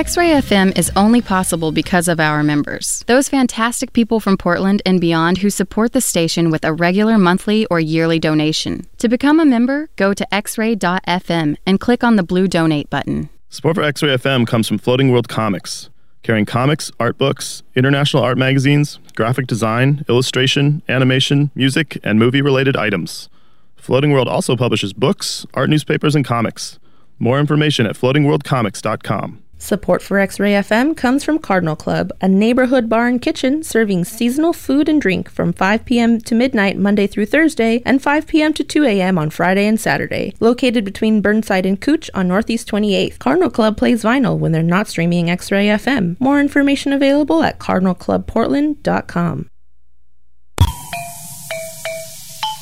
X Ray FM is only possible because of our members. Those fantastic people from Portland and beyond who support the station with a regular monthly or yearly donation. To become a member, go to xray.fm and click on the blue donate button. Support for X Ray FM comes from Floating World Comics, carrying comics, art books, international art magazines, graphic design, illustration, animation, music, and movie related items. Floating World also publishes books, art newspapers, and comics. More information at floatingworldcomics.com. Support for X Ray FM comes from Cardinal Club, a neighborhood bar and kitchen serving seasonal food and drink from 5 p.m. to midnight Monday through Thursday and 5 p.m. to 2 a.m. on Friday and Saturday. Located between Burnside and Couch on Northeast 28th, Cardinal Club plays vinyl when they're not streaming X Ray FM. More information available at cardinalclubportland.com.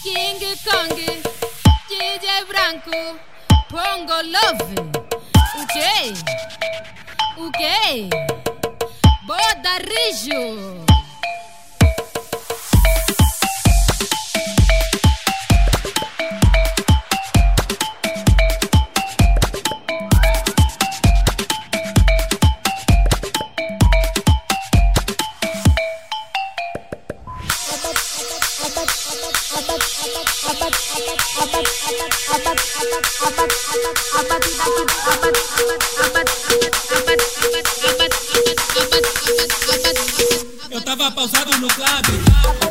King Kong, Branko, Pongo O quê? O quê? Boda Rijo! Eu tava pausado no clube.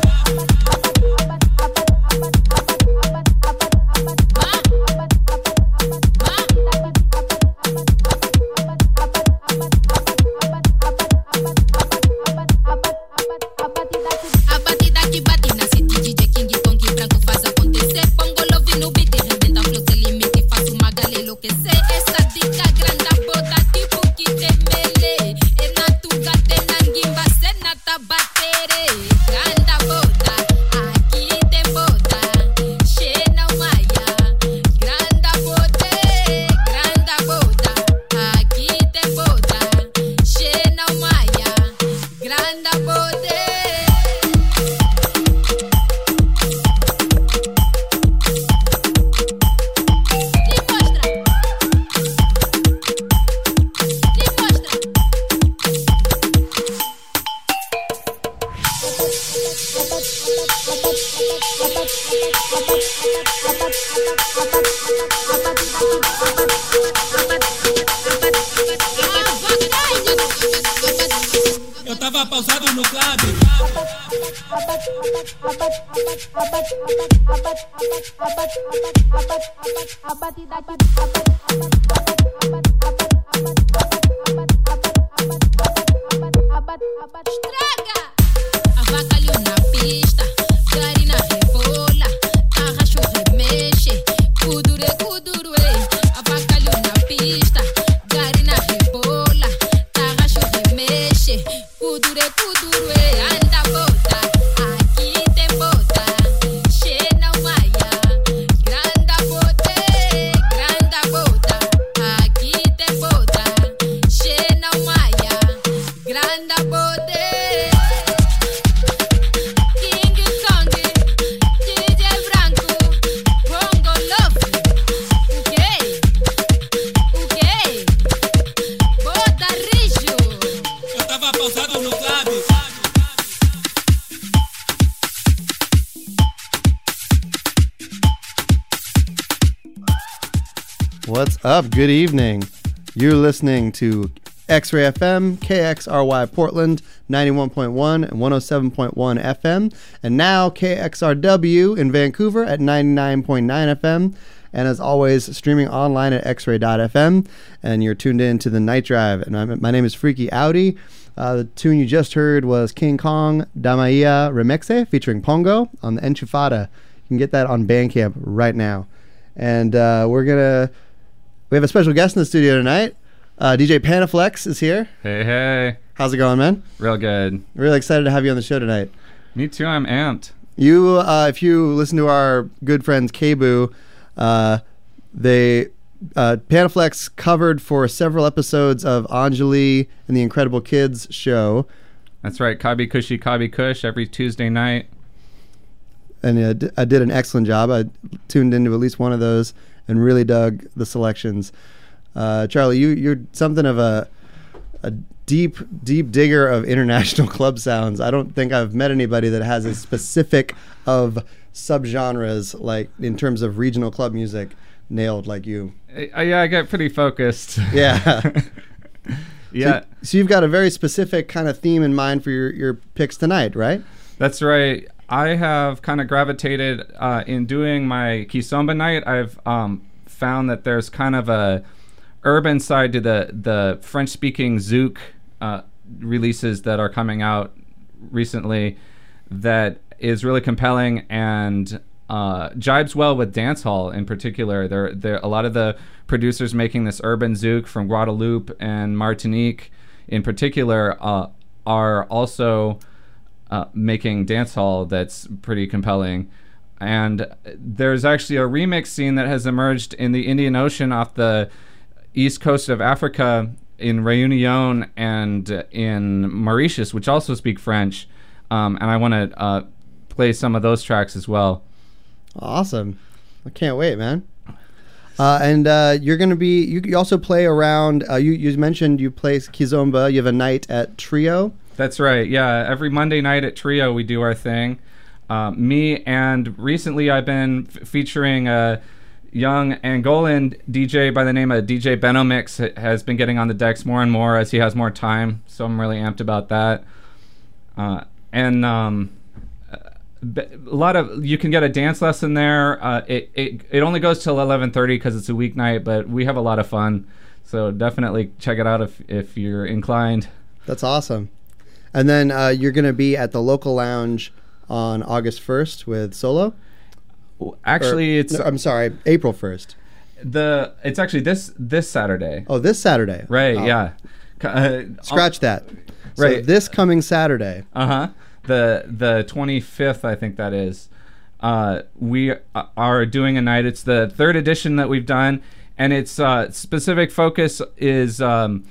Up? Good evening. You're listening to X Ray FM, KXRY Portland, 91.1 and 107.1 FM, and now KXRW in Vancouver at 99.9 FM. And as always, streaming online at xray.fm. And you're tuned in to the Night Drive. And I'm, my name is Freaky Audi. Uh, the tune you just heard was King Kong Damaya Remexe featuring Pongo on the Enchufada. You can get that on Bandcamp right now. And uh, we're going to we have a special guest in the studio tonight. Uh, DJ Panaflex is here. Hey, hey. How's it going, man? Real good. Really excited to have you on the show tonight. Me too. I'm amped. You, uh, if you listen to our good friends Kebu, uh, they uh, Panaflex covered for several episodes of Anjali and the Incredible Kid's show, That's right. Kabi Cushy Kabi Kush every Tuesday night. and uh, d- I did an excellent job. I tuned into at least one of those and really dug the selections. Uh, Charlie, you you're something of a a deep, deep digger of international club sounds. I don't think I've met anybody that has a specific of subgenres like in terms of regional club music nailed like you. Uh, yeah, I get pretty focused. Yeah. yeah, So you've got a very specific kind of theme in mind for your, your picks tonight, right? that's right. I have kind of gravitated uh, in doing my Kizomba night. I've um, found that there's kind of a urban side to the the French speaking Zouk uh, releases that are coming out recently that is really compelling and uh, jibes well with dancehall in particular. There, there a lot of the producers making this urban zouk from Guadeloupe and Martinique, in particular, uh, are also uh, making dancehall that's pretty compelling. And there's actually a remix scene that has emerged in the Indian Ocean off the east coast of Africa in Réunion and in Mauritius, which also speak French. Um, and I want to uh, play some of those tracks as well. Awesome. I can't wait, man. Uh, and uh, you're going to be, you, you also play around, uh, you, you mentioned you play Kizomba. You have a night at Trio. That's right. Yeah, every Monday night at Trio we do our thing. Uh, me and recently I've been f- featuring a young Angolan DJ by the name of DJ Benomix ha- has been getting on the decks more and more as he has more time. So I'm really amped about that. Uh, and um, a lot of you can get a dance lesson there. Uh, it, it it only goes till 11:30 because it's a weeknight, but we have a lot of fun. So definitely check it out if if you're inclined. That's awesome. And then uh, you're going to be at the local lounge on August 1st with Solo. Or- Actually, it's no, I'm sorry, April 1st. the it's actually this this Saturday. Oh, this Saturday. Right, Oh, yeah. Uh, Scratch that. So Right. this coming Saturday. Uh huh. The the twenty fifth, I think that is. Uh, we are doing a night. It's the third edition that we've done, and its uh, specific focus is um,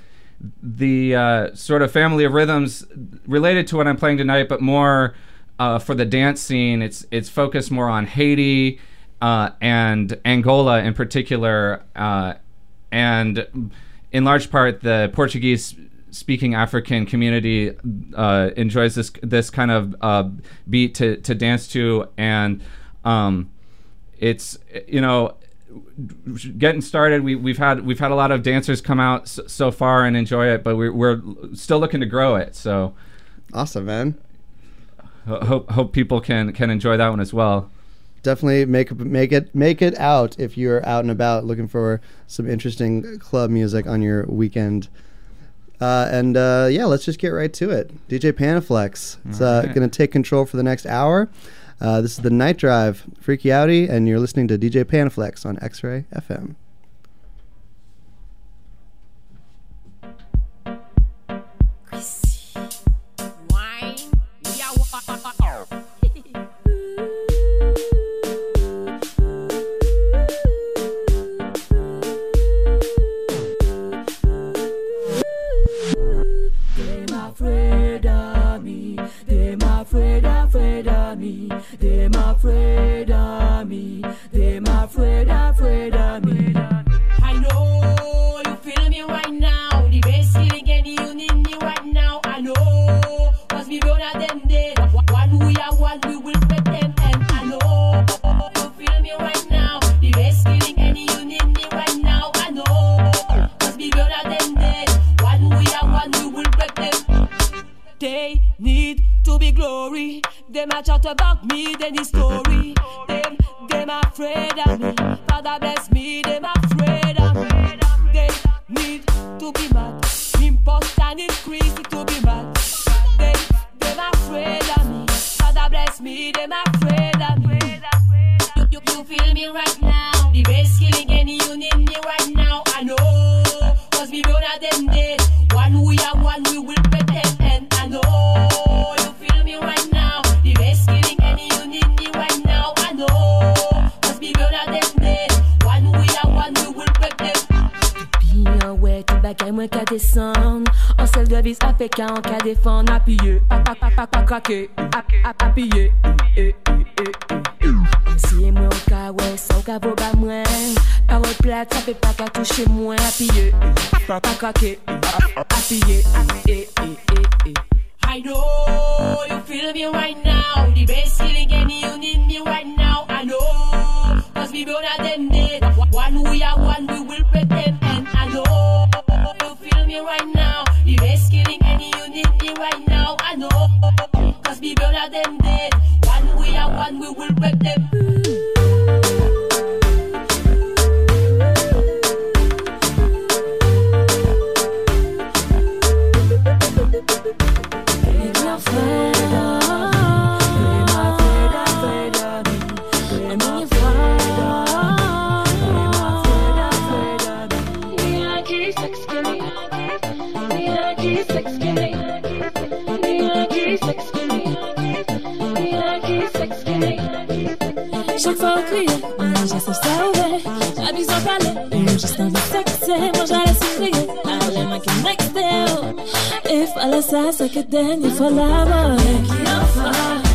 the uh, sort of family of rhythms related to what I'm playing tonight, but more uh, for the dance scene. It's it's focused more on Haiti uh, and Angola in particular, uh, and in large part the Portuguese speaking African community uh, enjoys this this kind of uh, beat to, to dance to, and um, it's you know getting started. We we've had we've had a lot of dancers come out s- so far and enjoy it, but we're we're still looking to grow it. So Awesome, man. ho- hope hope people can can enjoy that one as well. Definitely make make it make it out if you're out and about looking for some interesting club music on your weekend. Uh, and uh, yeah, let's just get right to it. DJ Panaflex is uh, Alright. going to take control for the next hour. Uh, this is the Night Drive, Freaky Outy, and you're listening to DJ Panaflex on X-Ray FM. Glory. Them a chat about me, then the story. Them, them afraid of me. Father bless me, them afraid of me. They need to be mad. Impost and krake Ap ap apiye siye mwen an ka wè, sa ou ka vo ba mwen Parol plat, sa pe pa ka touche mwen Apiye, pas pas craquer, eyes, I could dance forever. Thank you for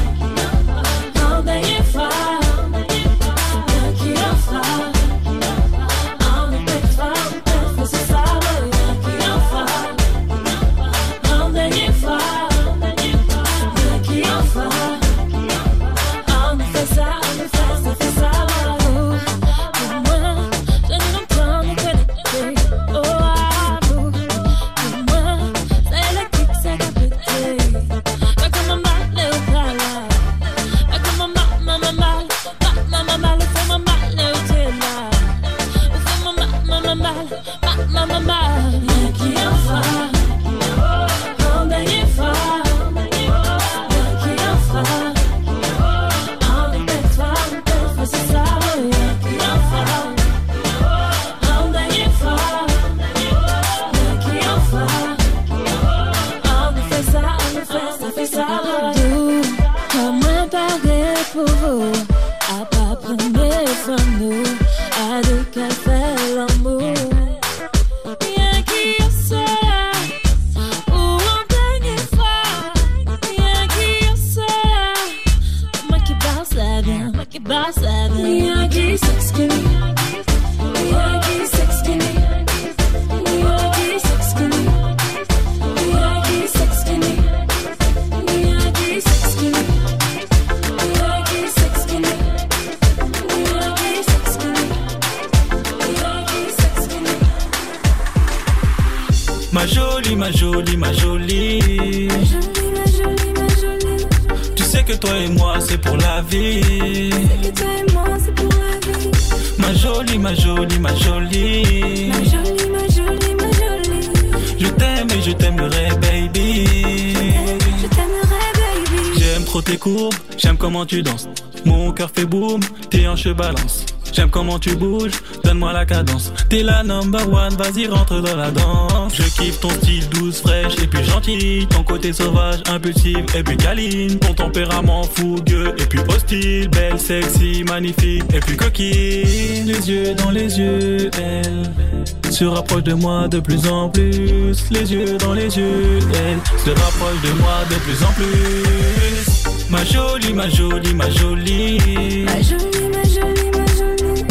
trop tes courbes, j'aime comment tu danses. Mon cœur fait boum, tes hanches balancent. J'aime comment tu bouges, donne-moi la cadence. T'es la number one, vas-y rentre dans la danse. Je kiffe ton style douce, fraîche et puis gentil. Ton côté sauvage, impulsif et puis câline. Ton tempérament fougueux et puis hostile. Belle, sexy, magnifique et puis coquille. Les yeux dans les yeux, elle se rapproche de moi de plus en plus. Les yeux dans les yeux, elle se rapproche de moi de plus en plus. Ma jolie, ma jolie, ma jolie. Ma jolie, ma jolie, ma jolie.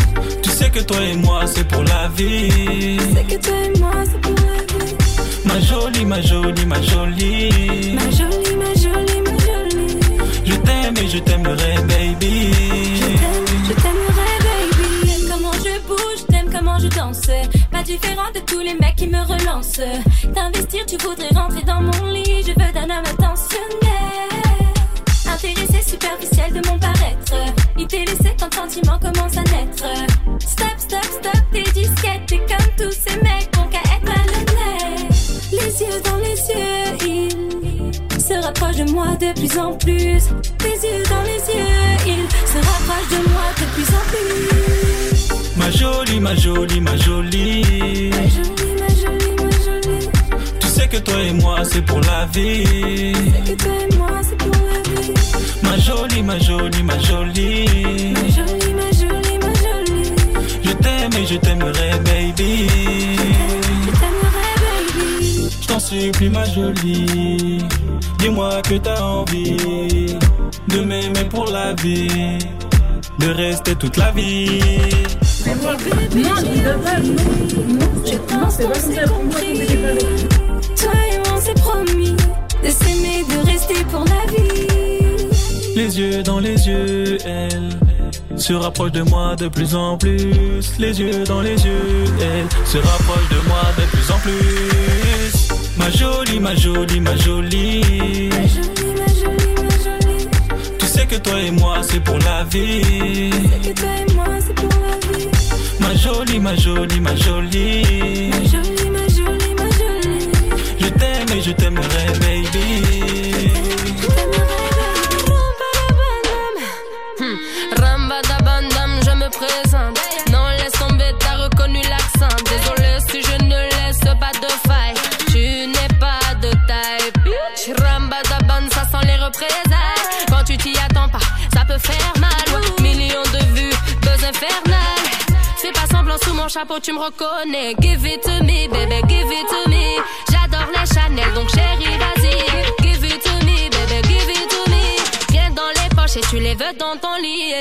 Tu sais que toi et moi c'est pour la vie. C'est que toi et moi, c'est pour la vie. Ma jolie, ma jolie, ma jolie. Ma jolie, ma jolie, ma jolie. Je t'aime et je t'aimerai, baby. Je t'aimerai, baby. T'aimes comment je bouge, t'aimes comment je danse. Pas différent de tous les mecs qui me relancent. T'investir, tu voudrais rentrer dans mon lit. Je veux d'un homme attentionné. Intéressé, superficiel de mon paraître. Il t'est laissé quand sentiment commence à naître. Stop, stop, stop, tes disquettes. T'es comme tous ces mecs, bon qu'à être malhonnête. Les yeux dans les yeux, il se rapproche de moi de plus en plus. Les yeux dans les yeux, il se rapproche de moi de plus en plus. Ma jolie, ma jolie. Ma jolie, ma jolie, que toi et moi c'est pour la vie. C'est que toi et moi, c'est pour la vie. Ma jolie, ma jolie, ma jolie. Ma jolie, ma jolie, ma jolie. Je t'aime et je t'aimerai, baby. Je t'aimerai, baby. Je t'en supplie, ma jolie. Dis-moi que t'as envie de m'aimer pour la vie. de rester toute la vie. Non, je veux pas, non, c'est pas ça, pour moi, que j'ai Les yeux dans les yeux, elle se rapproche de moi de plus en plus. Les yeux dans les yeux, elle se rapproche de moi de plus en plus. Ma jolie, ma jolie, ma jolie. Ma jolie, ma jolie, ma jolie. Tu sais que toi et moi, c'est pour la vie. Que toi et moi, c'est pour la vie. Ma jolie, ma jolie, ma jolie. Ma jolie, ma jolie, ma jolie. Je t'aime et je t'aimerai, baby. Chapeau, tu me reconnais. Give it to me, baby, give it to me. J'adore les Chanel, donc chérie, vas-y. Give it to me, baby, give it to me. Viens dans les poches et tu les veux dans ton lit.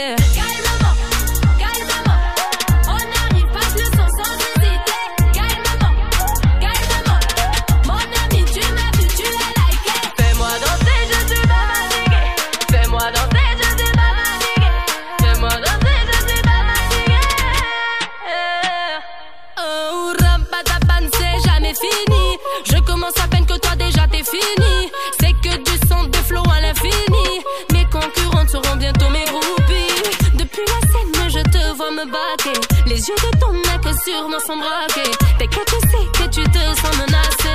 Sont braqués. T'es que tu sais que tu te sens menacé.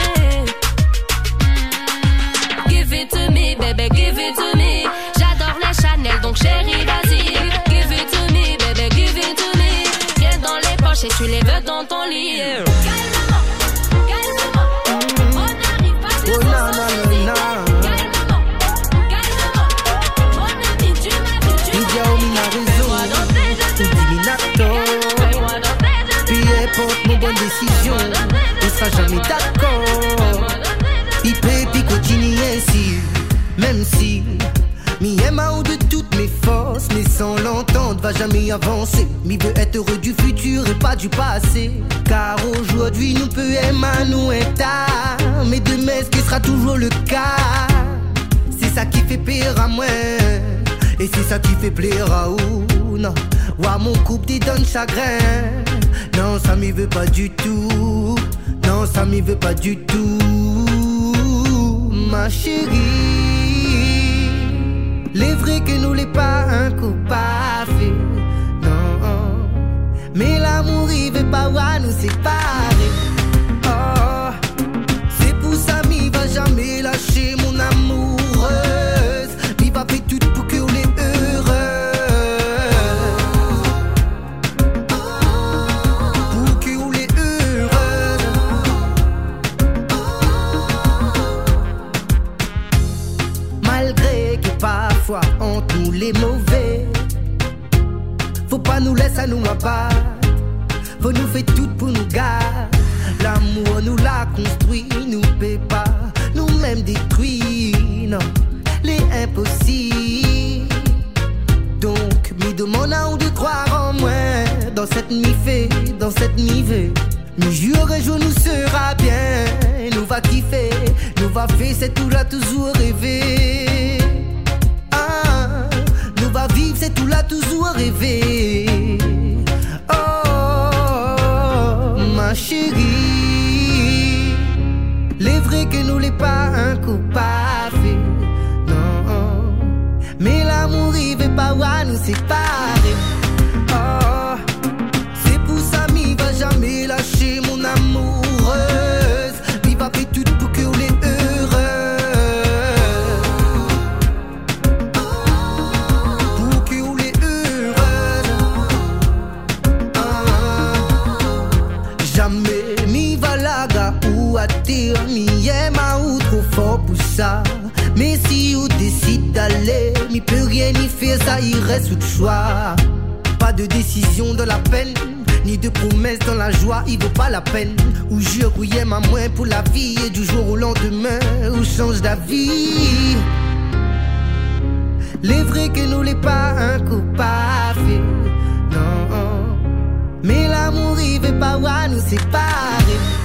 Give it to me, baby, give it to me. J'adore les Chanel, donc chérie, vas-y. Give it to me, baby, give it to me. Viens dans les poches et tu les veux dans ton lit. Jamais avancer. Mi veut être heureux du futur et pas du passé. Car aujourd'hui nous peut aimer nous un tas, mais demain ce qui sera toujours le cas. C'est ça qui fait pire à moi Et c'est ça qui fait plaire à ou Non Voir mon couple t'y donne chagrin Non ça m'y veut pas du tout Non ça m'y veut pas du tout Ma chérie Les vrais que nous les pas un coup pas fait. Non. Mais l'amour il veut pas voir nous séparer. Oh c'est pour ça m'y va jamais lâcher les mauvais Faut pas nous laisser à nous abattre faut nous faire tout pour nous garder. L'amour nous l'a construit, nous paie pas, nous-mêmes détruit. Non, les impossibles. Donc, me demande à ou de croire en moi. Dans cette mi-fait, dans cette mi-veille. Nous jour un jour nous sera bien. Nous va kiffer, nous va faire c'est tout là toujours rêver. C'est tout là toujours rêver. Oh, ma chérie, les vrais que nous les pas un coup pas fait. Non, mais l'amour il veut pas nous séparer. Mais si ou décide d'aller, mi peut rien y faire, ça irait sous choix. Pas de décision dans la peine, ni de promesse dans la joie, il vaut pas la peine. Ou jure ou aime à moins pour la vie, et du jour au lendemain, ou change d'avis. Les vrais que nous l'est pas un coup parfait, non. Mais l'amour, il veut pas voir nous séparer.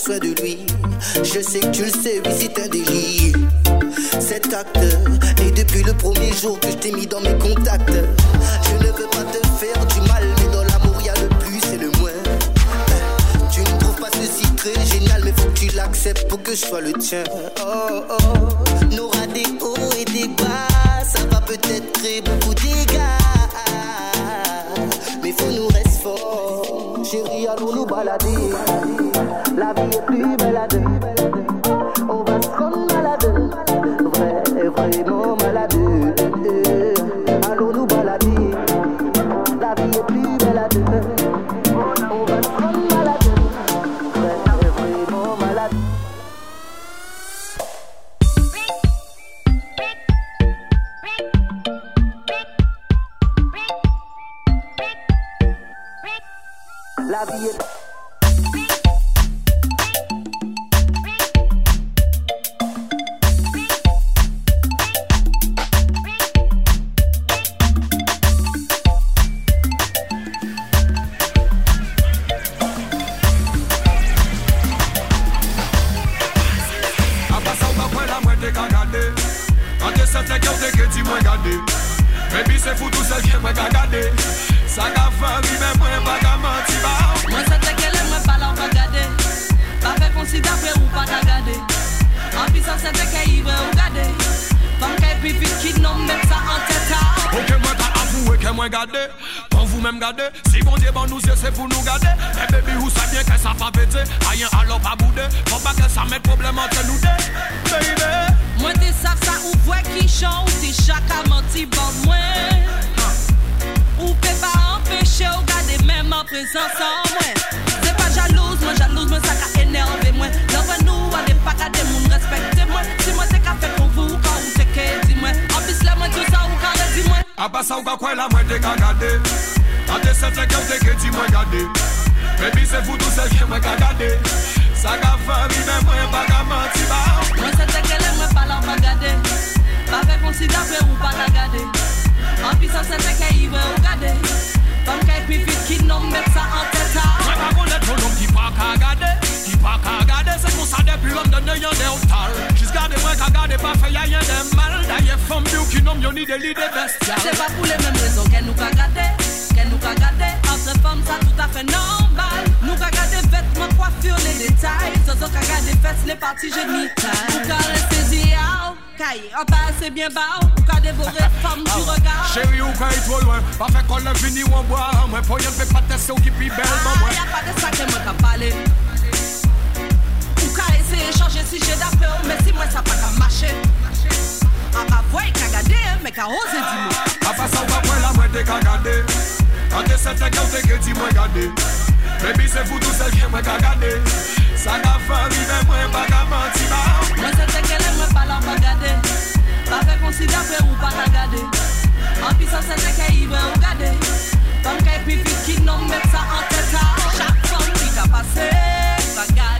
Soin de lui. Je sais que tu le sais, oui, c'est un délit. Cet acte, et depuis le premier jour que je t'ai mis dans mes contacts, je ne veux pas te faire du mal, mais dans l'amour, y a le plus et le moins. Tu ne trouves pas ceci très génial, mais faut que tu l'acceptes pour que je sois le tien. Oh oh, n'aura des hauts et des bas, ça va peut-être créer beaucoup de dégâts. Mais faut nous rester forts, chérie, allons nous balader. La vie est plus belle moins. Pour vous-même garder. Si bon Dieu, bon nous, c'est pour nous garder. Eh baby, vous savez bien que ça pas péter. Aïe, alors pas bouder. Faut pas que ça mette problème entre nous deux. Baby. Moi, t'es ça, ça, ou voit qui chante. T'es chaque menti, bon moi. Ou peut pas empêcher, ou garder même en présence en moi. C'est pas jalouse, moi jalouse, moi ça qu'a énervé moi. L'envoi nous, on n'est pas garder mon respect. Abasa ou ka kwen la mwen te ka gade. A te set le kem te ke ti mwen gade. Bebi se foutou se vye mwen ka gade. Sa ka fami men mwen pa ka manti ba. Mwen se te kele mwen pala ou pa gade. Pa ve konsida da ou pa la gade. An pi sa se te ke ive ou gade. Pan ke pi fit ki nom met sa an teta. Mwen pa konet konon ki pa ka gade. Pa ka gade Se kon sa depi lom dene yon de ou tar Jis gade mwen ka gade pa fe ya yon de mal Da ye fom bi ou ki nom yon ni de li de bestial Se pa pou le menm rezon ke nou ka gade Ke nou ka gade Entre fom sa tout a fe normal. Nou ka gade vêtements, coiffure, les détails. Zozo ka gade fes, les parties génitales Ou ka reste ziao Kaye, an pa ase bien ba Ou ka devore fom du regard. Chéri ou ka yi tro lwen Pa fe kon le vini ou an boa Mwen po yon pe patese ou ki pi bel mwen de ka pale Ou ese changer si j'ai d'ape ou Mais si moi ça pas ka marcher A pa voy ka gade, mais ka ose di mou Apa sa ou pa kwen la mwen te ka gade An te sete ki ou te ke ti mwen gade Baby se foutou sel ki mwen ka gade Sa ka fari men mwen pa ka manti ba Mwen se te kele mwen pala ou pa gade Pa fe konsida pre ou pa ka gade An pi sa se te ke ive ou gade Fam ke pi fit ki nom met sa an teta Chak fam ki ka pase Pa gade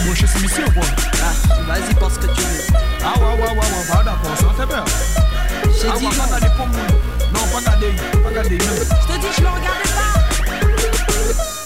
Suis monsieur ou Ah, vas-y, pense que tu veux. Ah ouais, ouais, ouais, ouais, bah d'accord, ça c'est bien. J'ai ah, dit ouais, pas regarder pour moi. Non, pas regarder, pas regarder. Je te dis je le regardais pas.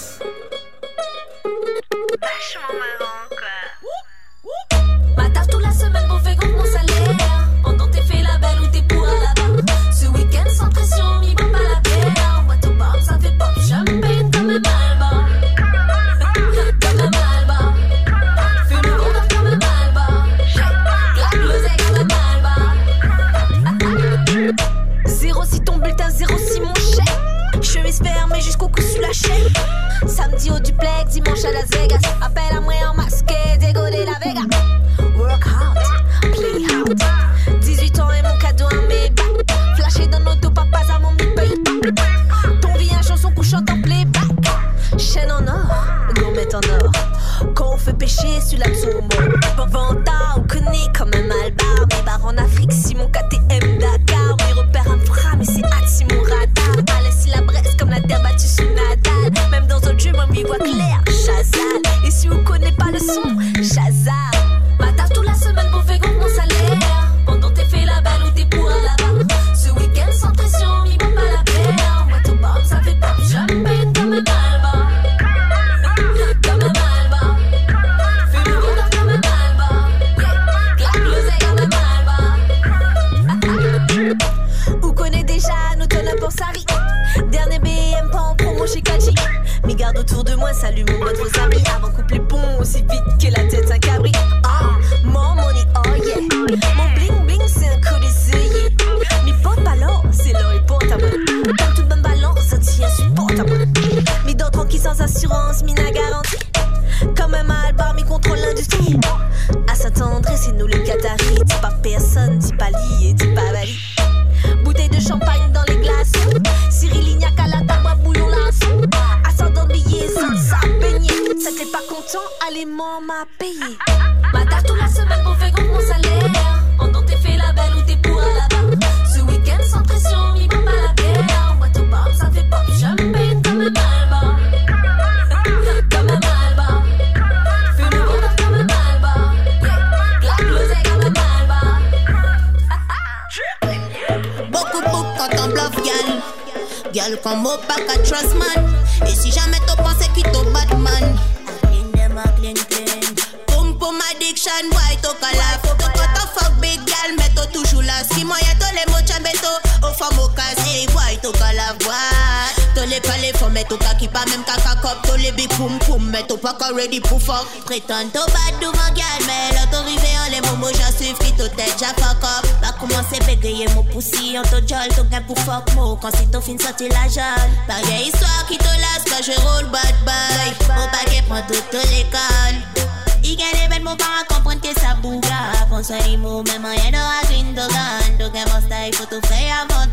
fuck Prétend to bad do gal Mais l'autorité en les momos j'en suis fit au tête fuck up. Va commencer bégayer mon poussi En to jol to gain pour fuck mo. Quand si to fin sorti la jol Par histoire qui te lasse Quand je roule bad boy. Mon paquet prend toute l'école I gen de bet mou pa an komprende ke sa bouga Fonso yi mou menman yen do a green dogan Do gen monster yi foto fey avon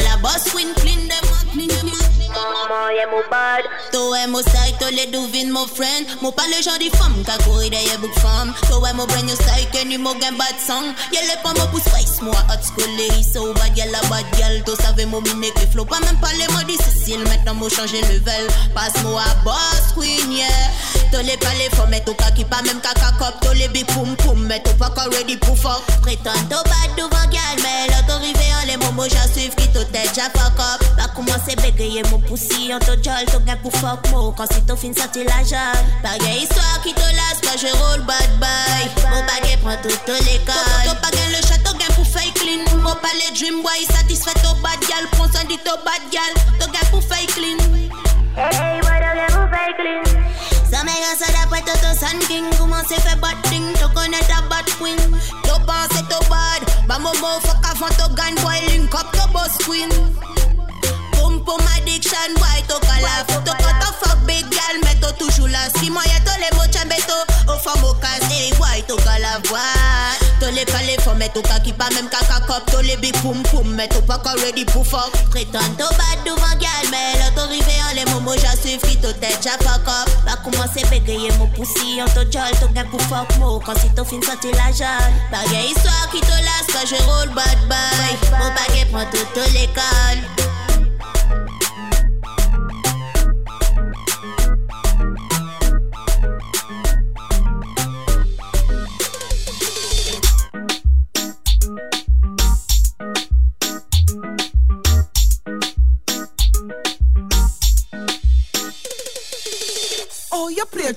la boss queen clean dem clean dem up Maman bad. To wè mou side, to friend Mou pa le jan di fam, ka kou ide bouk fam To wè mou bren yo ke ni bad song. Yè lè pa mou pou spice, mou a hot school lè so bad, yè la bad gal To save mou mine ke flow, pa men pale mou difficile Mètnan mou chanje level. Pas mou a boss queen, yeah tous les palais faut mettre au cas qui pas même caca cop. Tous les big poum poum mettre au pas ready pour fort. Prétend au bas devant gal mais l'autorité en les momos j'en suis qui tout est déjà fuck up va bah, commencer bégayer mon poussi en tout jol tout gars pour fuck mo quand c'est ton fin sorti la jambe pas gay histoire qui te lasse quand je roule bad boy. Mon baguette prend tout tous les cas mon pas le château gain pour fake clean. Mon palais dream boy satisfait au bad gal. Prends un dit au bad gal. Tout gars pour fake clean. Hey, hey, why don't you fake clean? Ça m'a ça d'après Toto Sun King. Comment c'est fait bad thing Tu connais ta bad queen. Tu penses to bad Bah momo fuck avant to gun boy link up to boss queen. Pum pum addiction boy to calaf To cut a fuck big girl Mais to toujours là Si moi y'a tous les mots chambeto Au femme au casse boy to calaf boy les palais font mettre au cas qui pas même caca cop tous les big poum poum mettre au pas encore ready pour fuck. Prétend au bas du mangal mais l'autorité en les momos j'en suis au tête j'ai pas cop va commencer bégayer mon poussi en tout jol tout pour fuck mo. Quand c'est ton film sorti la jolle pas histoire qui te lasse quand je roule bad bye mon baguette prend tout l'école.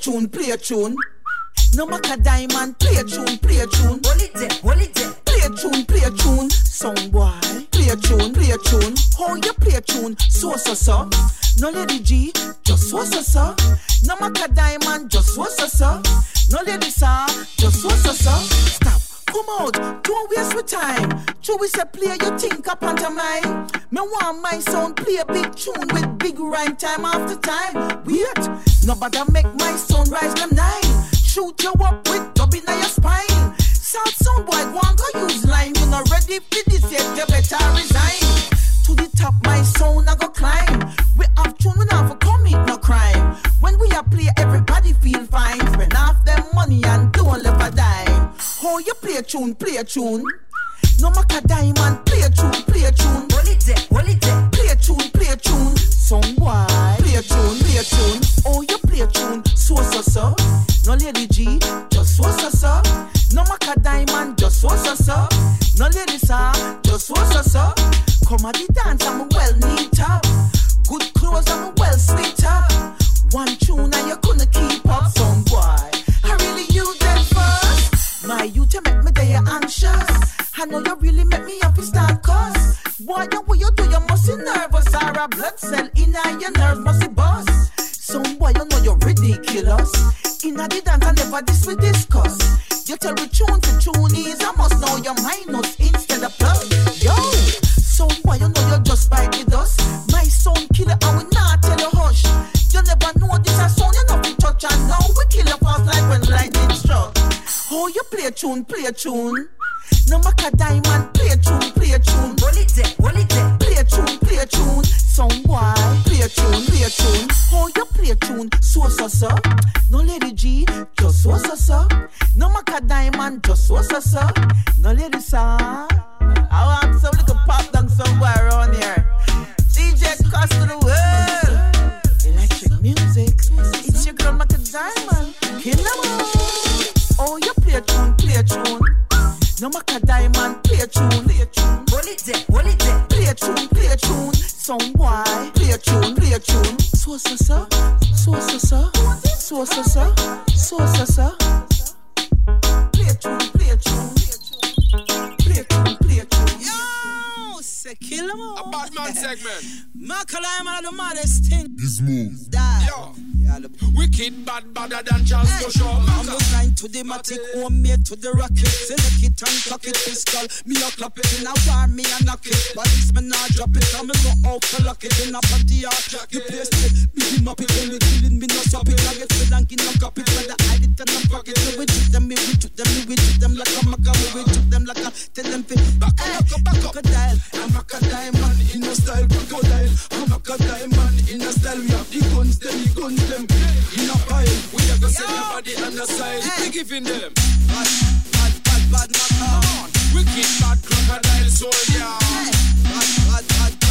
Tune, play a tune. No matter diamond, play a tune, play a tune. Hold it there, hold it there. Play a tune, play a tune. Sound boy, play a tune, play a tune. Oh, you play a tune, so so so. No lady G, just so so so. No matter diamond, just so so so. No lady sir, just so so so. Stop. Come out, don't waste your time. True, we say play your onto mine. Me want my sound play a big tune with big rhyme time after time. Wait, nobody make my sound rise them nine. Shoot you up with dubbing in your spine. South sound boy, and go use line. You not ready for this yet, you better resign. To the top, my sound I go climb. We have tune, we not for commit no crime. When we are play, everybody feel fine. Spend half them money and don't live a dime. Oh, you play a tune, play a tune. No matter diamond, play a tune, play a tune. Hold it there, hold it there. Play a tune, play a tune. Song boy, play a tune, play a tune. Oh, you play a tune, so so so. No lady G, just so so so. No matter diamond, just so so so. No lady sir, just so so so. Come at the dance, I'm a well neat up. Good clothes, I'm a well sweet up. One tune I know you really make me happy start cause. Why you what you do? You must be nervous. Or a blood cell in your nerve must be bust. Some boy you know you're ridiculous. In a the dance I never this we discuss. You tell me tune to tune is I must know your minus instead of plus. Yo, some boy you know you're just bite with us. My son killer I will not tell you hush. You never know this a song Oh, you play a tune, play a tune. No matter diamond, play a tune, play a tune. Hold it there, it there. Play a tune, play a tune. Some boy, play a tune, play a tune. Oh, you play a tune, so so so. No lady G, just so so so. No matter diamond, just so so so. No lady sir. Play a tune. No matter diamond, play a tune, play a tune. Hold it there, hold it there. Play a tune, play a tune. Some boy, play a tune, play a tune. So so so, so so so, so so so, so so so. Play a tune, play a tune. Play a tune, play a tune. Yo, say kill 'em all. A Batman segment. Macaulay, man, the maddest thing. This move. Die. Yo. Wicked bad, badder than Charles hey. Show. I'm a grind to the matic, homemade to the rocket. Select it and cock it, pistol. Me a clap it in a war, me a knock it. But this man not drop it, I'm go out to lock it in a party yard. The place it, me him up it, when we killing me no stop it. I get fed and get no cop it, whether I did and I pocket. So we shoot them, we shoot them, we shoot them like a maca, we shoot them like a tell them fit. Back up, back up, back up. crocodile. I'm a diamond in a style, crocodile. I'm a diamond in a style, we have the guns, them, the guns, them. In a we to set your body on the side. We giving them bad, bad, bad, bad, maca. Wicked bad crocodile soldier. Bad, bad, bad,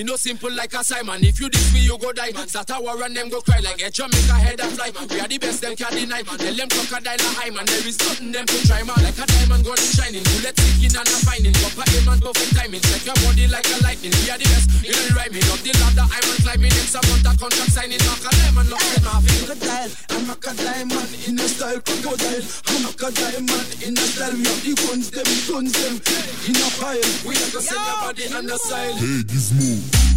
we no simple like a Simon. If you diss me, you go die. Start a war and them go cry like a Jamaica head and fly. We are the best, them can't deny. Tell them crocodile a high man, there is nothing them to try man. Like a diamond golden shining, bullet sticking and a finding. Copper aim and perfect timing, check your body like a lightning. We are the best, in the rhyming. Up the ladder, I'm on climbing. Next I want a contract signing. Maca diamond, lock it off. Crocodile, I'm a diamond in a style crocodile. I'm a diamond in a style. We have the guns, them, guns, them. In a pile, we have to set your body on the side. Hey, this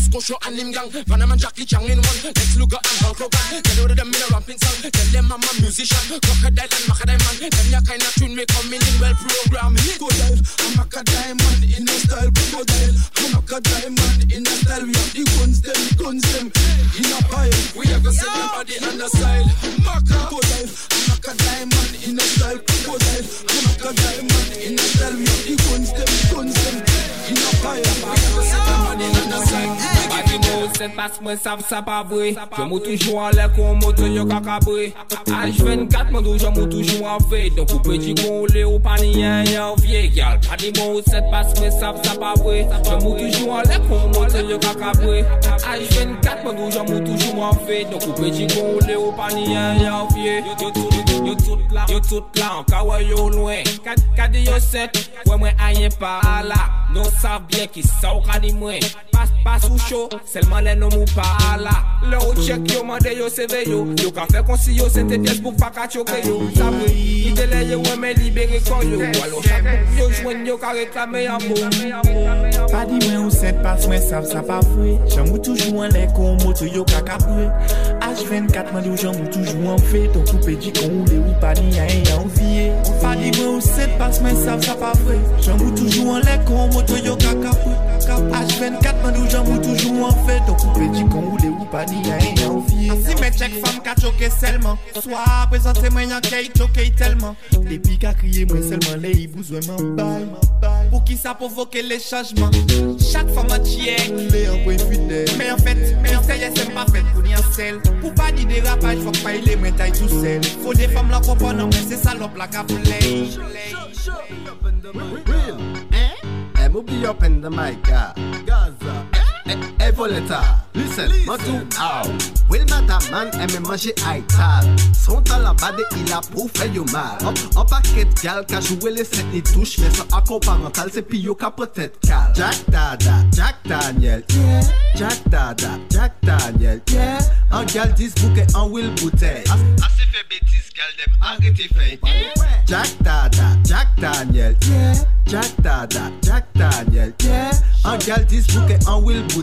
Charles Bush and him gang, Van and Jackie Chan in one. Lex Luger and Hulk Hogan. Tell you them in a ramping song. Tell them I'm a musician. Crocodile and Macadam man. Them ya kind of tune me coming in well programmed. Crocodile, I'm a diamond in a style. Crocodile, I'm a diamond in a style. We have the guns them, guns them in a pile. We have to set body on the style. Maca, crocodile, I'm a diamond in a style. Crocodile, I'm a diamond in a style. We have the guns them, guns them in a pile. We have to set body on the style. Bagi mou set pas mwen sav sa pa vwe Jè mou toujou an lè kon motre yo kakabre. H24 mwen do jè mou toujou an ve Don koupe di kon le ou pa ni yen yon vie Gyal. Pa mou set pas mwen sav sa pa vwe Jè mou toujou an lè kon motre yo kakabre. H24 mwen do jè mou toujou an ve Don koupe di kon le ou pa ni yon yon vie Yo tout la, yo tout la, anka wè yo lwen Kade yo set, wè mwen ayen pa ala Non sav bien ki sa ou kadi mwen. Pas, pas ou show, selman lè nou mou pa ala Lè ou check yo mande yo seve yo. Yo ka fè konsi yo, se te pyes pou pa ka choke yo. Sabre, ide lè yo wè men libere kon yo. Walo chak yo jwen yo ka reklame yon mou. Pa di mwen ou set pas mwen sav sa pa fwe. Jan mou toujou an lè kon moto yo ka kapwe H24 man di ou jan mou toujou an fe Ton koupe di kon ou le ou pa ni a yon vie Pa di mwen ou set pas mwen sav sa pa fwe Jan mou toujou an lè kon H24 man do jan mou toujou an fe Ton koupe di kon ou le ou pa ni a yon vie Si men chek fam ka choke selman Swa prezante mwen yon key choke telman Depi ka kriye mwen selman le i bouzwe man bay Pou ki sa provoke le chajman Chak fam an chiyek Le an pwen fidel Men an fet, men se yesem pa fet pou ni an sel Pou pa di derapaj fok pa ile mwen tay tout sel Fo de fam la kompon an men se salop la ka? Eh, moubi up in the mic, ah. Gaza, eh, eh, eh. Listen, moi tout, ah. Will Mataman aime manger aital. Son talent bade, il a pour faire yo mal. En paquet gal, ka jouer les sept ni touche, mais sans accord parental, c'est pis yo ka peut-être cal. Jack Dada, Jack Daniel, yeah. Jack Dada, Jack Daniel, yeah. Un gal 10 bouquet, en will bouteille. Assez fait bêtise, gal dem, arrêtez fait. Jack Dada, Jack Daniel, yeah. Jack Dada, Jack Daniel, yeah. Un gal 10 bouquet, en will bouteille.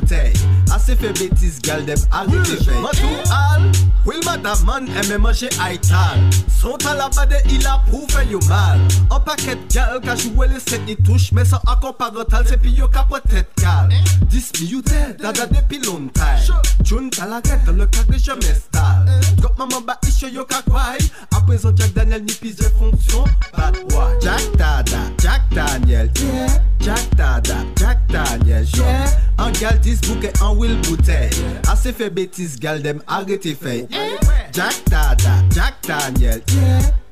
Assez fait bêtise, gal dem, tout al, Will aime manger. Son talent bade, il a pour faire yo mal. Un paquet gal, ka jouer les sept ni touche, mais sans accord parental, c'est pis yo peut-être cal. 10 mi dead, dada depuis longtemps. June talaret, le cas que je m'installe. Got maman ba isho yo. À présent, Jack Daniel ni pise fonction. Bad boy. Jack Dada, Jack Daniel, yeah. Jack Dada, Jack Daniel, yeah. Un gal 10 bouquet, en will bouteille. Assez fait bêtise, gal dem, arrêtez fait. Jack Dada, Jack Daniel.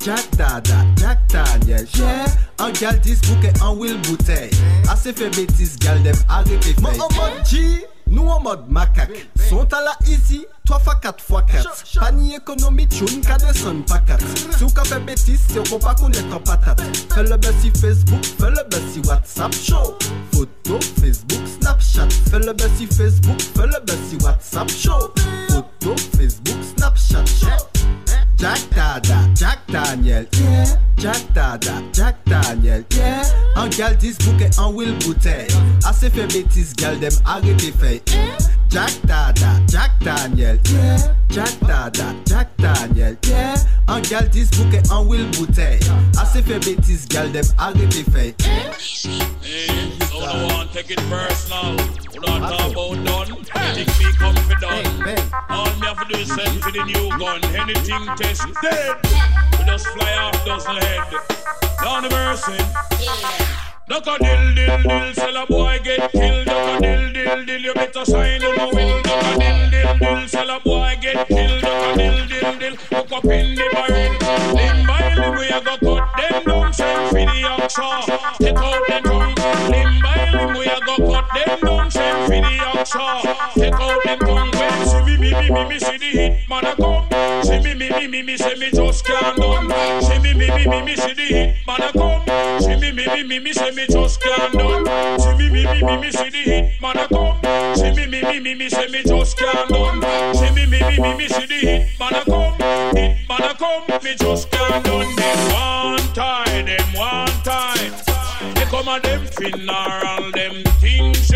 Jack Dada, Jack Daniel, yeah. Un gal 10 bouquet, en will bouteille. Assez fait bêtise, gal dem, arrêtez fait. G, nous en mode macaque. Sont à la easy, 3 fois 4 fois 4. Panier économique, tune, ka descend pas 4. Si on fait bêtise, si on pas connaître en patate. Fais le buzz sur Facebook, fais le buzz sur WhatsApp, show. Photo, Facebook, Snapchat. Fais le buzz sur Facebook, fais le buzz sur WhatsApp, show. Photo, Facebook, Snapchat, show. Jack Dada, Jack Daniel, yeah. Jack Dada, Jack Daniel, yeah. Un gal 10 bouquet, en will bouteille. Assez fait bêtise, gal dem, arrêtez fait. Jack Dada, Jack Daniel, yeah. Jack Dada, Jack Daniel, yeah. Un gal 10 bouquet, en will bouteille. Assez fait bêtise, gal dem, arrêtez fait. Hey, so no one take it personal. We don't talk about done. Anything me come for done. All me have to do is send for the new gun. Anything test dead. We just fly off dozen head. Down the mercy. Duck a dill dill dill, sell a boy get killed. Duck a dill dill dill, you better sign on the will. Duck a dill dill dill, sell a boy get killed. Duck a dill dill dill, hook up in the barrel. Limb by limb, we a go cut them down. Send for the oxa, take out them tongue. Limb by limb, we a go cut them down. Send for the oxa, take out them me, me, me, see see the hit man a come. See me, me, me, me, me, say me just can't done. See me, me, me, me, me, see the hit man a come. See me, me, me, me, me, say me just can't done. See me, me, me, me, me, see the hit man a come. See me, me, me, me, me, say me just can't done. See me, me, me, me, me, see the hit man a come. Hit man a come, me just can't done. Them one time, them one time. They come a them funeral, them things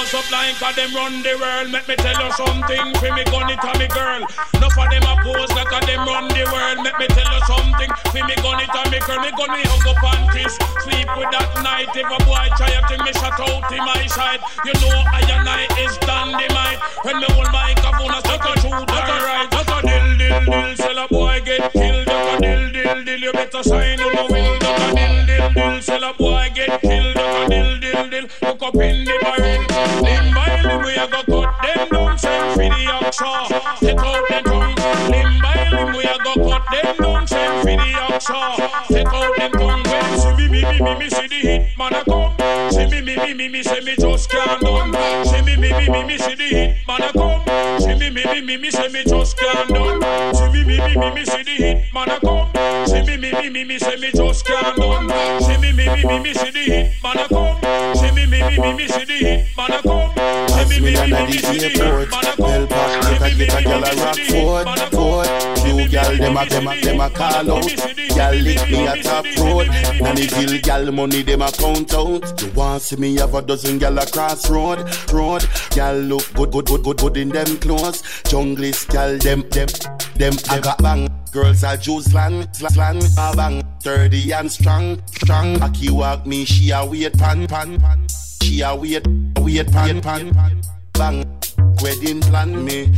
of pose up like a them run the world. Let me tell you something, for me gun it a me girl. Enough of them a pose like a them run the world. Let me tell you something, for me gun it a me girl. Me gun me hung up on this, sleep with that night. If a boy try to me shut out in my side, you know I and I is dynamite. When me hold microphone, I stuck a shoot, that's a right, that's a dill, dill, dill. Sell a boy get killed, that's a dill, dill, dill. You better sign on the will, that's a dill, dill, dill. Sell a boy get killed, that's a dill, dill, dill. Look up in the barrel, limb by limb we a go cut them down, send for the oxa. Take out them tongue, limb by limb we a go cut them down, send for the oxa. Take out them tongue, when see me, me, me, me, me, see the hit man a come. Me, me, me, me, me, say just can't done. See me, me, me, me, me, see the hit man a come. See me, me, me, me, me, say me just can't done. See me, me, me, me, me, see the hit man a come. See me, me, me, me, me, say me just can't done. See me, me, me, me, me, see the hit man a come. See me, me, me, me, me, see the hit man a come. See me, me, me, me, me, see the hit man a come. Well, pass me that get a gal a rock forward, forward. You gal dem a dem a dem a call out. Gal lick me a top road. Nanny Gill gal money dem a count out. You want see me have a dozen gal across road, road. Gal look good, good, good, good, good in them clothes. Junglist gal dem dem dem I got bang. Girls are juice slang, slang, slang, bang. Sturdy and strong, strong. Aki walk me, she a wait pan, pan, pan. She a wait, wait pan, pan, pan. Bang, wedding plan me.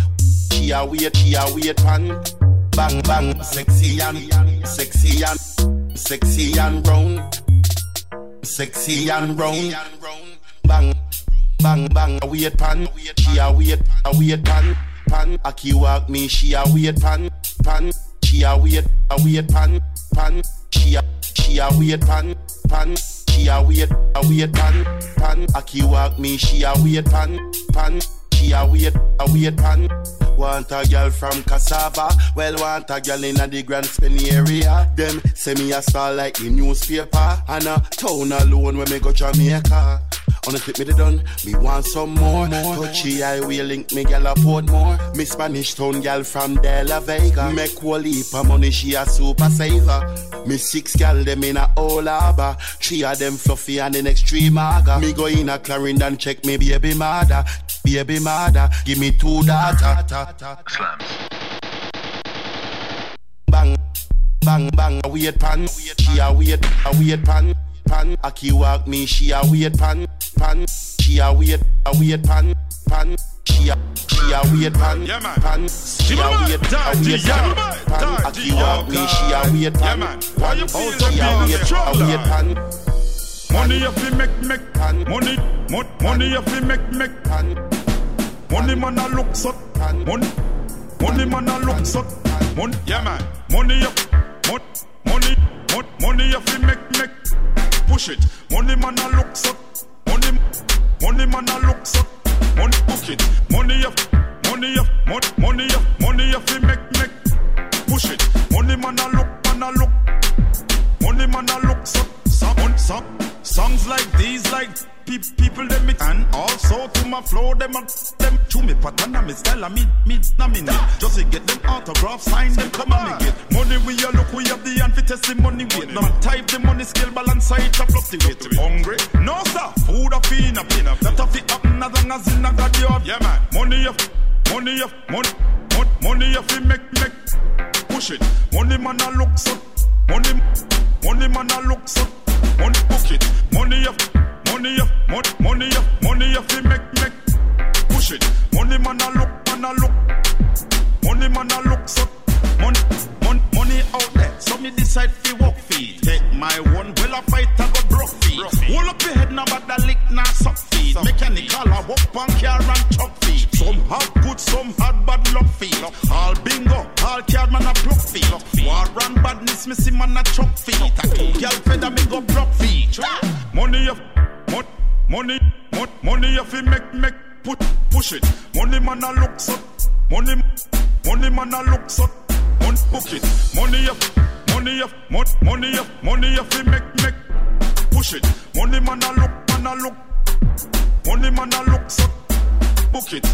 She a wait, she a wait pan. Bang, bang, sexy and, sexy and, sexy and round. Sexy and round. Bang, bang, bang, a wait pan. She a wait, a wait pan, pan. Aki walk me, she a wait pan, pan. She a wait, a wait pan, pan. She a, she a wait pan, pan. She a wait, a wait pan, pan. Aki walk me, she a wait pan, pan. She a wait, a wait pan. Want a girl from Cassava, well want a girl in a the Grand Spinny area. Them say me a star like the newspaper, and a town alone when me go Jamaica. On the tip me the done, me want some more. Touchy I will link me gal a Portmore. Me Spanish town gal from De La Vega. Make whole heap of money, she a super saver. Me six gal them in a old harbor. Three of them fluffy and the next three maga. Me go in a Clarendon check me baby mother. Baby mother, give me two data. Slams. Bang, bang, bang, a wait pan. She a wait, a wait pan, pan. Aki walk me, she a wait pan, pan. She a wait, a wait pan, pan. She a, she a wait pan, pan. She a wait, a wait pan, pan. Aki walk me, she a wait pan, pan. Oh, she a wait, a wait pan. Money you fi make make pan. Money, mo- money you fi make make pan. Money man a look so Money, money man a look so Money, yeah man. Money mon- money, mon- money you fi make make. Push it. Money man a look so Money, money man a look so Money book it. Money you, money you, mon- money you, money fi make make. Push it. Money man a look, man a look. Money man a look so Some, some songs like these, like pe- people them me and also to my flow them a them to me pattern and me style and me me na me need. Just to get them autograph sign them come and me get money we a look we have the hand for test the money weight. No type the money scale balance side to fluctuate. Hungry? No sir, food a fiend a pin up. That a fit up as long as in a god you have. Yeah man, money up, money up, money, money, money up fi make make push it. Money man a look so, money, money man a look so, money book it. Money up, Money up, money, money up, money up, make, make. Push it. Money man a look, man a look. Money man a look, so money, mon money out there. So me decide fi walk feet. Take my one, well I fight I go broke feet. Roll up your head, now but the lick now suck feet. Mechanical, I walk punk here and chop feet. Some have good, some had bad luck feet. All bingo, all card man a block feet. War and badness, me see man a chop feet. I two girl feather me go block feet. Money up. Mon- money, mon- money if you make, make, put, push it. Money man a look so, money, money man a look so, mon- book it. Money if, money if, mon- money if, money if you make, make, push it. Money man a look, man a look, money man a look so, book it.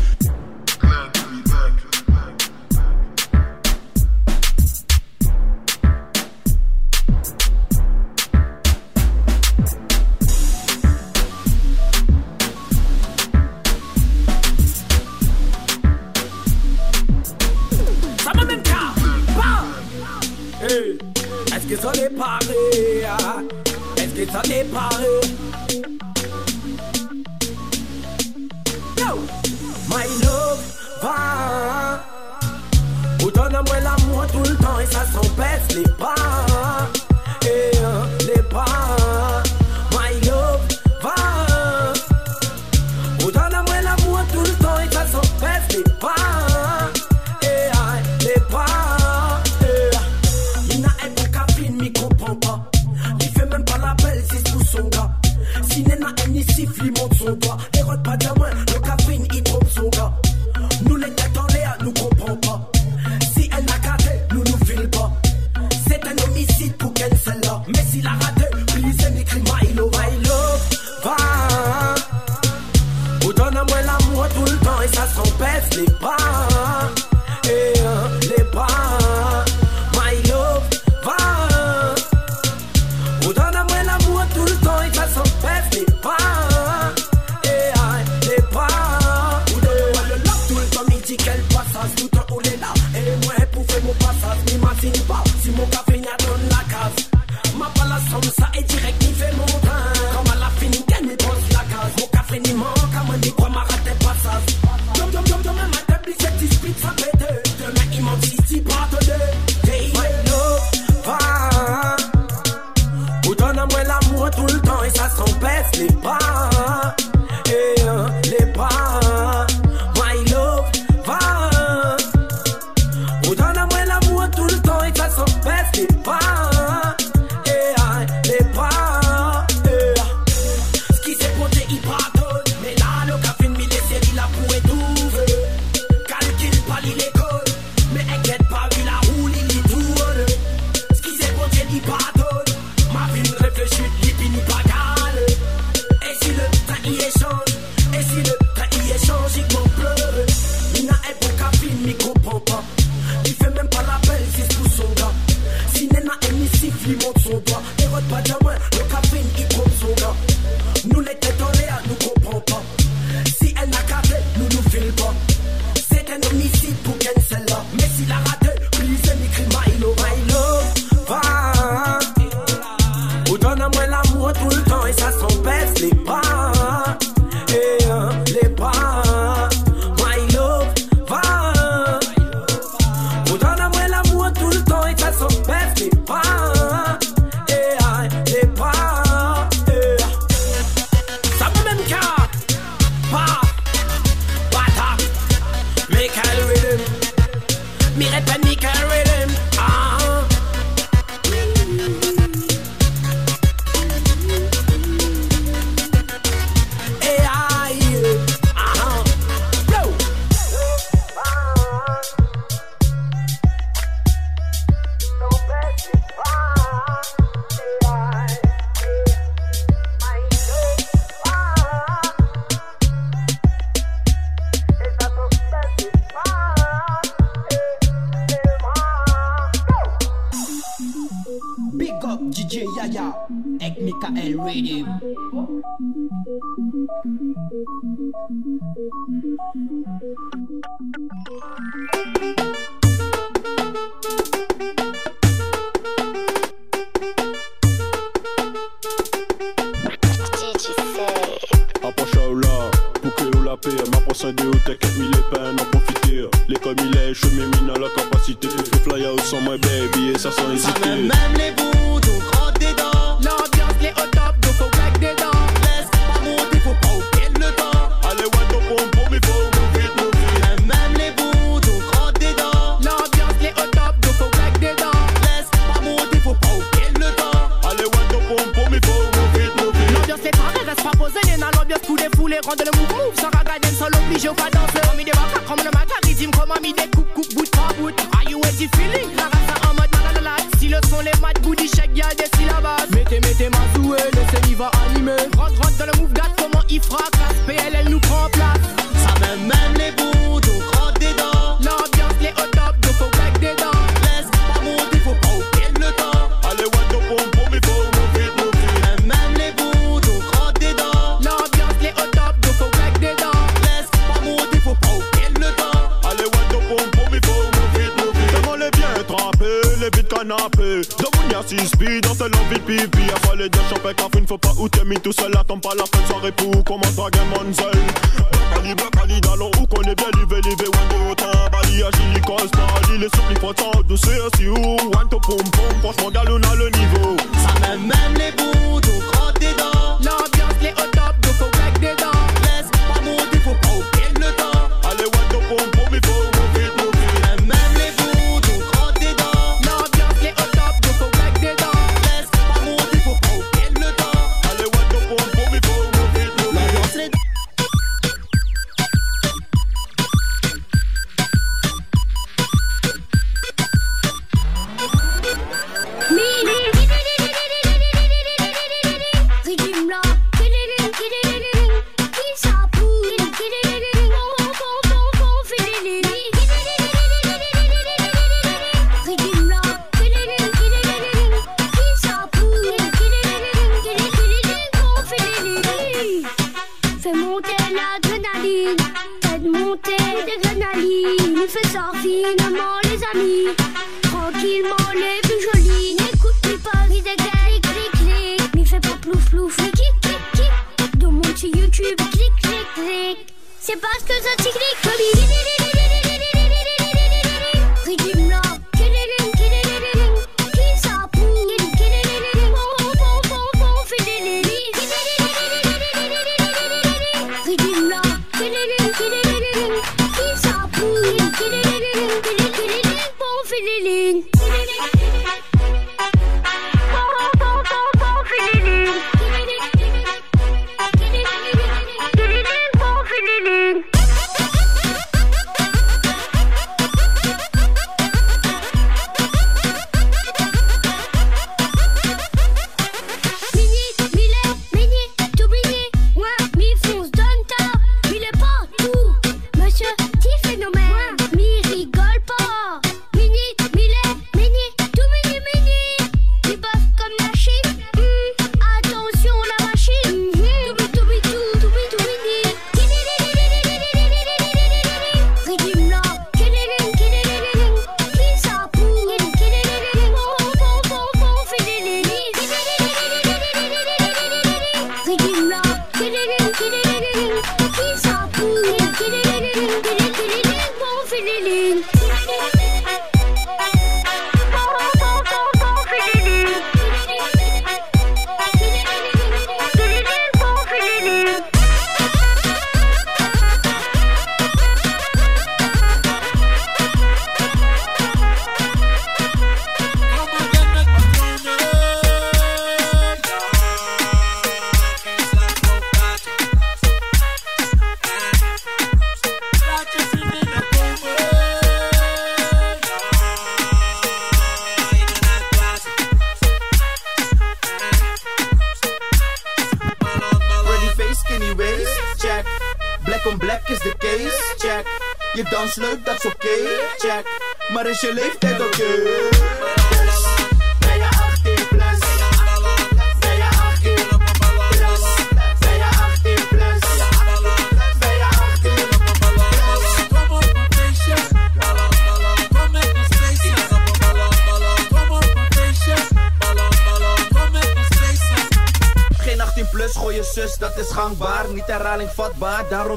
Apprends-toi là, bouclez-vous la paix. Ma pensée de haut, t'inquiète, mille peines, n'en profitez. Les familles, les chemins minent à la capacité. Les flyers sont mauvais, billez ça sans hésiter.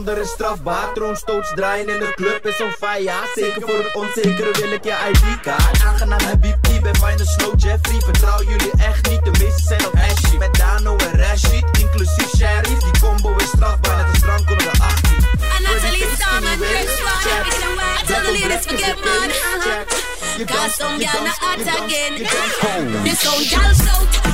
Zonder is strafbaar, troonstoots draaien in de club is on fire. Zeker voor het onzekere wil ik je ID-kaart Aangenaam Habib, die bij Final Snow Jeffrey. Vertrouw jullie echt niet, de meeste zijn op Ashy Met Dano en Rashid, inclusief Sherry. Die combo is strafbaar, net als drank onder de 18 I'm not telling you stop, I'm rich one I tell the ladies forget man Cause some gal not attack in. This old gal so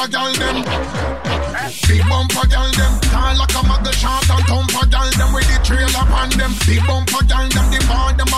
for gal them. Big bumper gal dem. Tall like a muggle short and thumper gal dem. with the trailer on dem. Big bumper gal dem. The bar them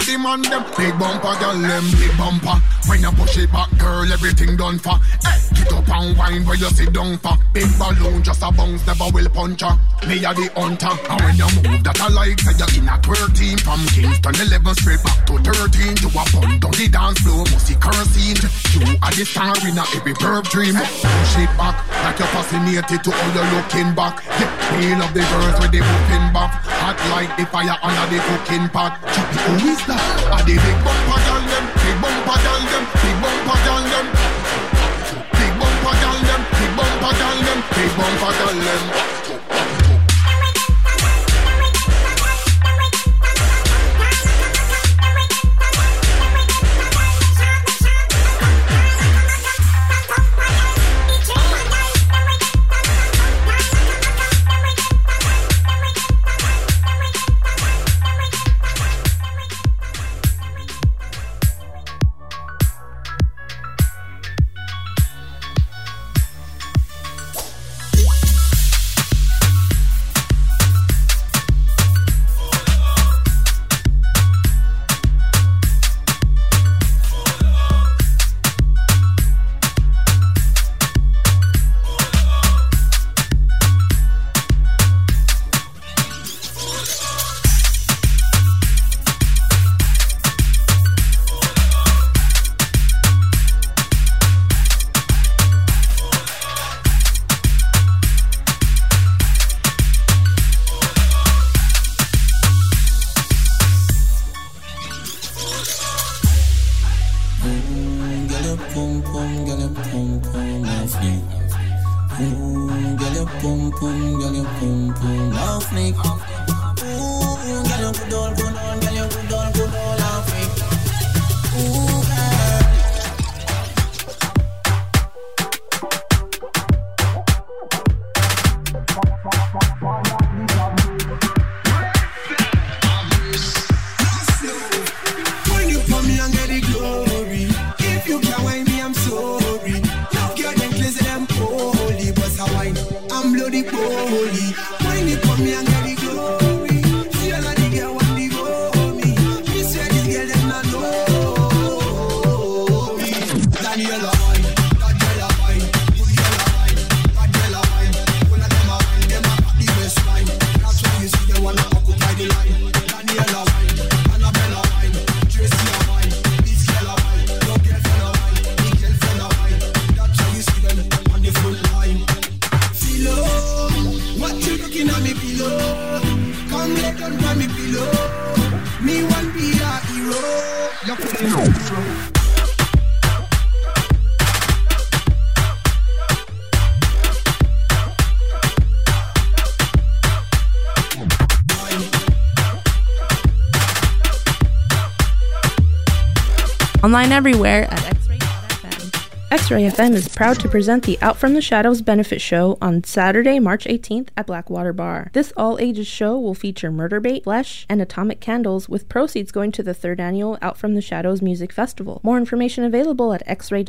some of the them. Big bumper, girl, them big bumper. When you push it back, girl, everything done for. Hey, get up and wine while you sit down for. Big balloon, just a bounce, never will punch her. Me a the hunter. And when you move that I like, say you in a 13 From Kingston 11 straight back to 13 To a fun down the dance floor, musty cursing You are the star in a every perv dream. Push it back, like you're fascinated to all you looking back. Yeah, we love the girls with the whooping back. Hot like the fire under the cooking pot. Chop it, Rasta. I the big bumper gal-dem, big bumper gal-dem, big bumper gal-dem, big bumper gal-dem, big bumper gal-dem, big bumper gal them. pum, girl, your pum pum. Ooh, girl, your. Ooh, girl, you good all, good all, girl, you good all, good all. Online everywhere at X-Ray. X-Ray FM is proud to present the Out from the Shadows benefit show on Saturday, March 18th at Blackwater Bar. This all-ages show will feature Murder Bait, Flesh, and Atomic Candles, with proceeds going to the third annual Out from the Shadows Music Festival. More information available at xray.fm